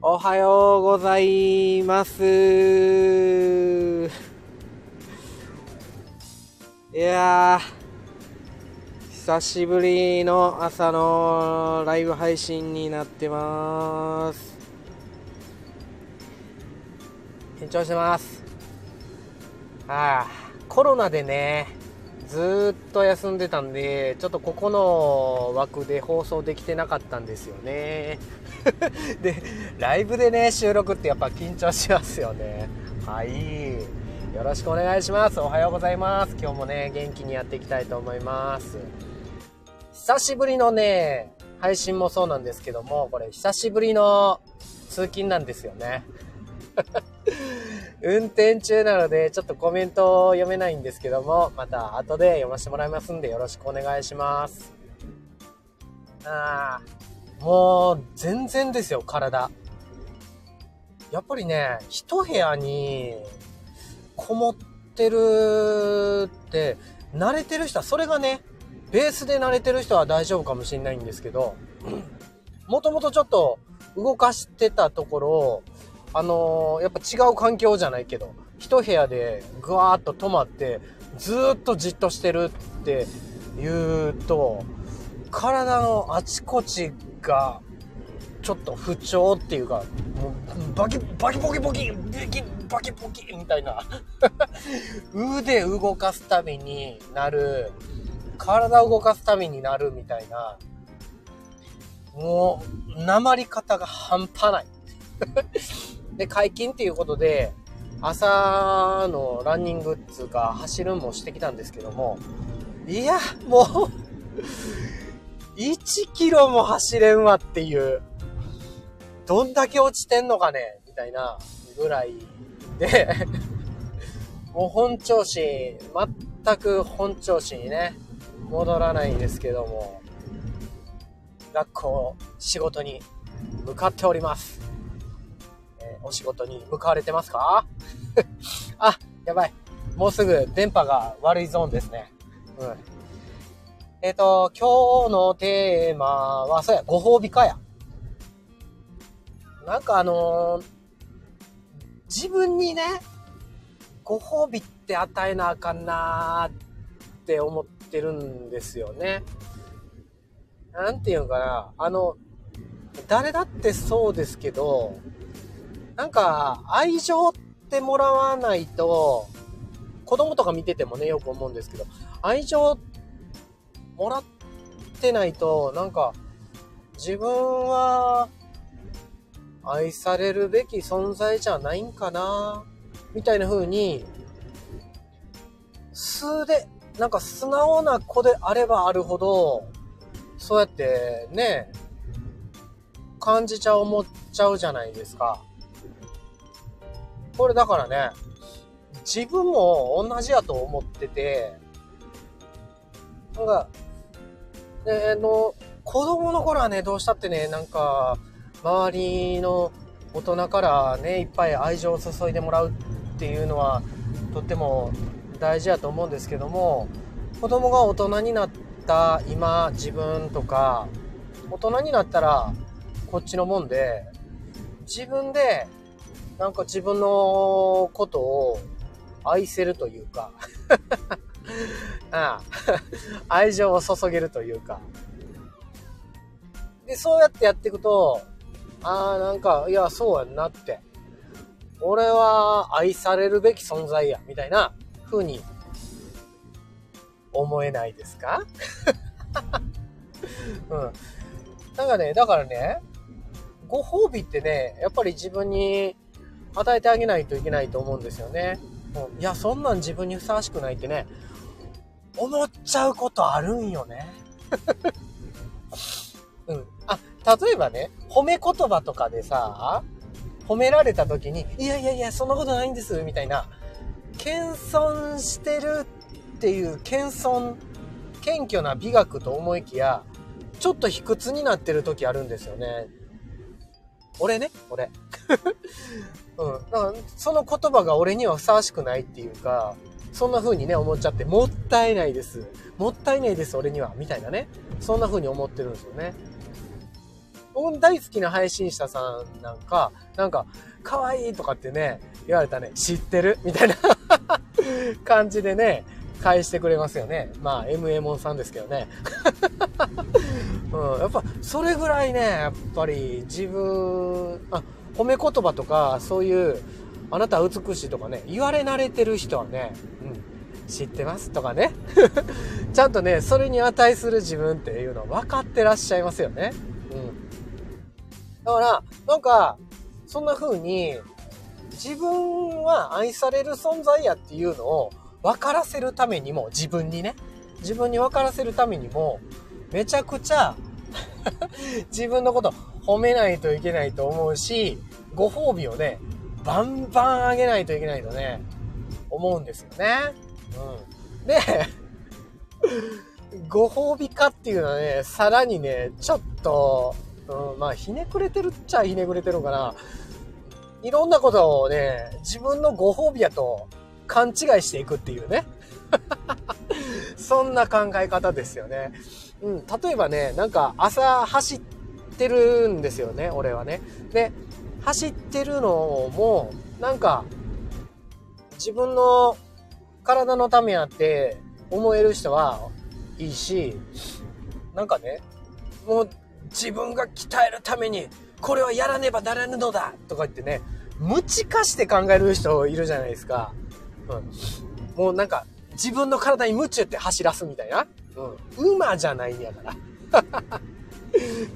おはようございます。いやー、久しぶりの朝のライブ配信になってます。緊張してます。ああ、コロナでね、ずーっと休んでたんで、ちょっとここの枠で放送できてなかったんですよね。で、ライブでね、収録ってやっぱ緊張しますよね。はい。よろしくお願いします。おはようございます。今日もね、元気にやっていきたいと思います。久しぶりのね、配信もそうなんですけども、これ久しぶりの通勤なんですよね。運転中なので、ちょっとコメントを読めないんですけども、また後で読ませてもらいますんで、よろしくお願いします。あー、もう、全然ですよ、体。やっぱりね、一部屋に、こもってるって、慣れてる人は、それがね、ベースで慣れてる人は大丈夫かもしれないんですけど、もともとちょっと動かしてたところ、あのーやっぱ違う環境じゃないけど、一部屋でぐわーっと止まって、ずーっとじっとしてるって言うと、体のあちこちが、ちょっと不調っていうか、もう、バキ、バキボキボキ、バキ、バキボキみたいな。腕動かすためになる、体を動かすためになるみたいな、もう、鉛り方が半端ない。で、解禁っていうことで、朝のランニングっつうか、走るもしてきたんですけども、いや、もう、1キロも走れんわっていう、どんだけ落ちてんのかねみたいなぐらいで、もう本調子、全く本調子にね、戻らないんですけども、学校、仕事に向かっております。えーお仕事に向かわれてますか？あ、やばい。もうすぐ電波が悪いゾーンですね。うん。えっ、と、今日のテーマは、そうや、ご褒美かや。なんかあのー自分にね、ご褒美って与えなあかんなーって思ってるんですよね。なんていうのかな。あの、誰だってそうですけど、なんか、愛情ってもらわないと、子供とか見ててもね、よく思うんですけど、愛情もらってないと、なんか、自分は、愛されるべき存在じゃないんかな、みたいな風に、素で、なんか素直な子であればあるほど、そうやってね、感じちゃう思っちゃうじゃないですか。これだからね、自分も同じやと思ってて、なんか、で、あの、子供の頃はね、どうしたってね、なんか、周りの大人からね、いっぱい愛情を注いでもらうっていうのは、とっても大事やと思うんですけども、子供が大人になった今、自分とか、大人になったら、こっちのもんで、自分で、なんか自分のことを愛せるというか、愛情を注げるというか。で、そうやってやっていくと、ああ、なんか、いや、そうやんなって。俺は愛されるべき存在や、みたいな風に思えないですか？うん。なんかね、だからね、ご褒美ってね、やっぱり自分に与えてあげないといけないと思うんですよね。うん、いや、そんなん自分にふさわしくないってね、思っちゃうことあるんよね。うん。あ、例えばね、褒め言葉とかでさ、褒められた時に、いやいやいや、そんなことないんです、みたいな、謙遜してるっていう、謙遜、謙虚な美学と思いきや、ちょっと卑屈になってる時あるんですよね。俺ね、俺。うん。だから、その言葉が俺にはふさわしくないっていうか、そんな風にね、思っちゃって、もったいないです。もったいないです、俺には。みたいなね。そんな風に思ってるんですよね。僕大好きな配信者さんなんか、なんか、可愛いとかってね、言われたね、知ってる？みたいな 感じでね、返してくれますよね。まあ、MA さんですけどね。うん、やっぱ、それぐらいね、やっぱり自分、あ、褒め言葉とか、そういう、あなた美しいとかね、言われ慣れてる人はね、知ってます？とかね。ちゃんとね、それに値する自分っていうの分かってらっしゃいますよね。うん。だから、なんか、そんな風に、自分は愛される存在やっていうのを分からせるためにも、自分にね、自分に分からせるためにも、めちゃくちゃ 自分のこと褒めないといけないと思うし、ご褒美をね、バンバンあげないといけないとね、思うんですよね。うん。で、ご褒美化っていうのはね、さらにね、ちょっと、うん、まあ、ひねくれてるっちゃひねくれてるかな。いろんなことをね、自分のご褒美やと勘違いしていくっていうね。そんな考え方ですよね。うん、例えばね、なんか朝走ってるんですよね、俺はね。で、走ってるのも、なんか、自分の体のためやって思える人はいいし、なんかね、もう自分が鍛えるために、これはやらねばならぬのだとか言ってね、無知化して考える人いるじゃないですか。うん。もうなんか、自分の体に夢中って走らすみたいな。うん。馬じゃないんやから。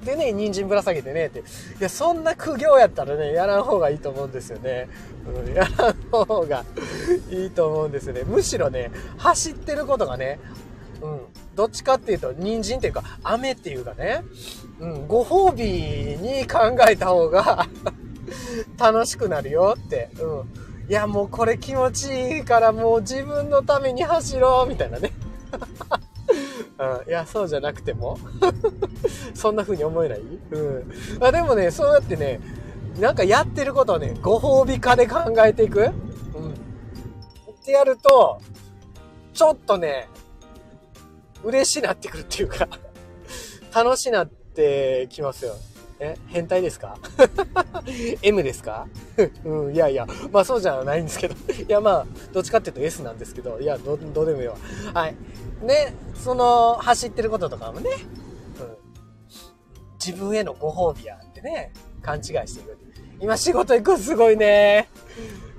でね、人参ぶら下げてね、って。いや、そんな苦行やったらね、やらん方がいいと思うんですよね。うん、やらん方がいいと思うんですね。むしろね、走ってることがね、うん、どっちかっていうと、人参っていうか、雨っていうかね、うん、ご褒美に考えた方が 楽しくなるよって、うん。いや、もうこれ気持ちいいからもう自分のために走ろうみたいなね。うん、いや、そうじゃなくても そんな風に思えない？うん。あでもね、そうやってね、なんかやってることをね、ご褒美化で考えていく？うん。ってやると、ちょっとね、嬉しいなってくるっていうか 楽しいなってきますよ。え？変態ですか ?M ですか？うん、いやいや、まあそうじゃないんですけど。いやまあ、どっちかっていうと S なんですけど、いや、ど、どうでもいいわ。はい。で、その、走ってることとかもね、うん、自分へのご褒美やってね、勘違いしていく。今仕事行くすごいね。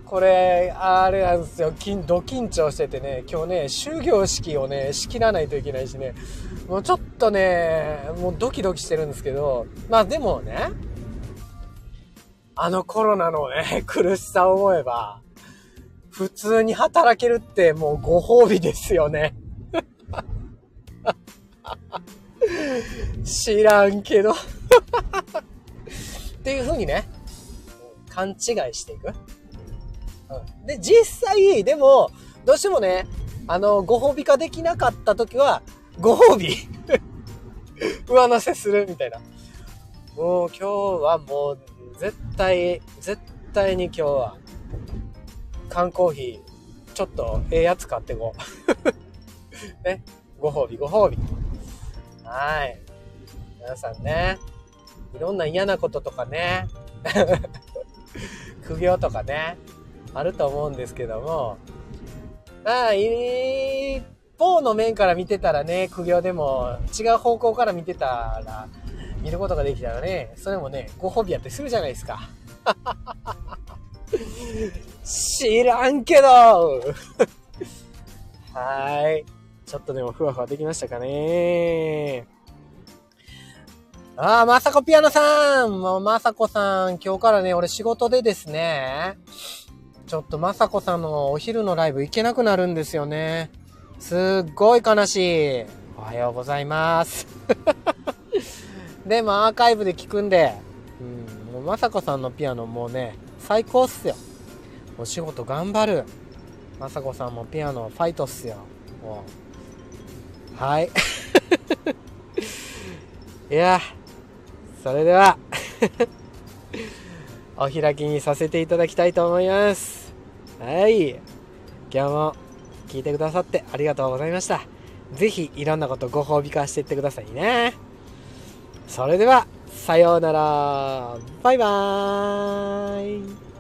これ、あれなんですよ、ド緊張しててね、今日ね、終業式をね、仕切らないといけないしね、もうちょっとね、もうドキドキしてるんですけど、まあでもね、あのコロナのね、苦しさを思えば、普通に働けるってもうご褒美ですよね。知らんけど。っていう風にね、勘違いしていく。うん、で、実際、でも、どうしてもね、あの、ご褒美化できなかった時は、ご褒美 上乗せするみたいな。もう今日はもう、絶対、絶対に今日は、缶コーヒー、ちょっとええやつ買ってこう。ね。ご褒美、ご褒美。はい。皆さんね、いろんな嫌なこととかね、苦行とかね、あると思うんですけども、まあ、一方の面から見てたらね、苦行でも違う方向から見てたら、見ることができたらね、それもね、ご褒美やってするじゃないですか。知らんけど はい。ちょっとでもふわふわできましたかねああ、まさこピアノさんもうまさこさん、今日からね、俺仕事でですね、ちょっとまさこさんのお昼のライブ行けなくなるんですよね。すっごい悲しい。おはようございます。で、もアーカイブで聞くんで、うん、もうまさこさんのピアノもうね、最高っすよ。お仕事頑張る。まさこさんもピアノファイトっすよ。はい。いや、それでは お開きにさせていただきたいと思います。はい。今日も聞いてくださってありがとうございました。是非いろんなことご褒美化していってくださいね。それでは、さようなら。バイバーイ。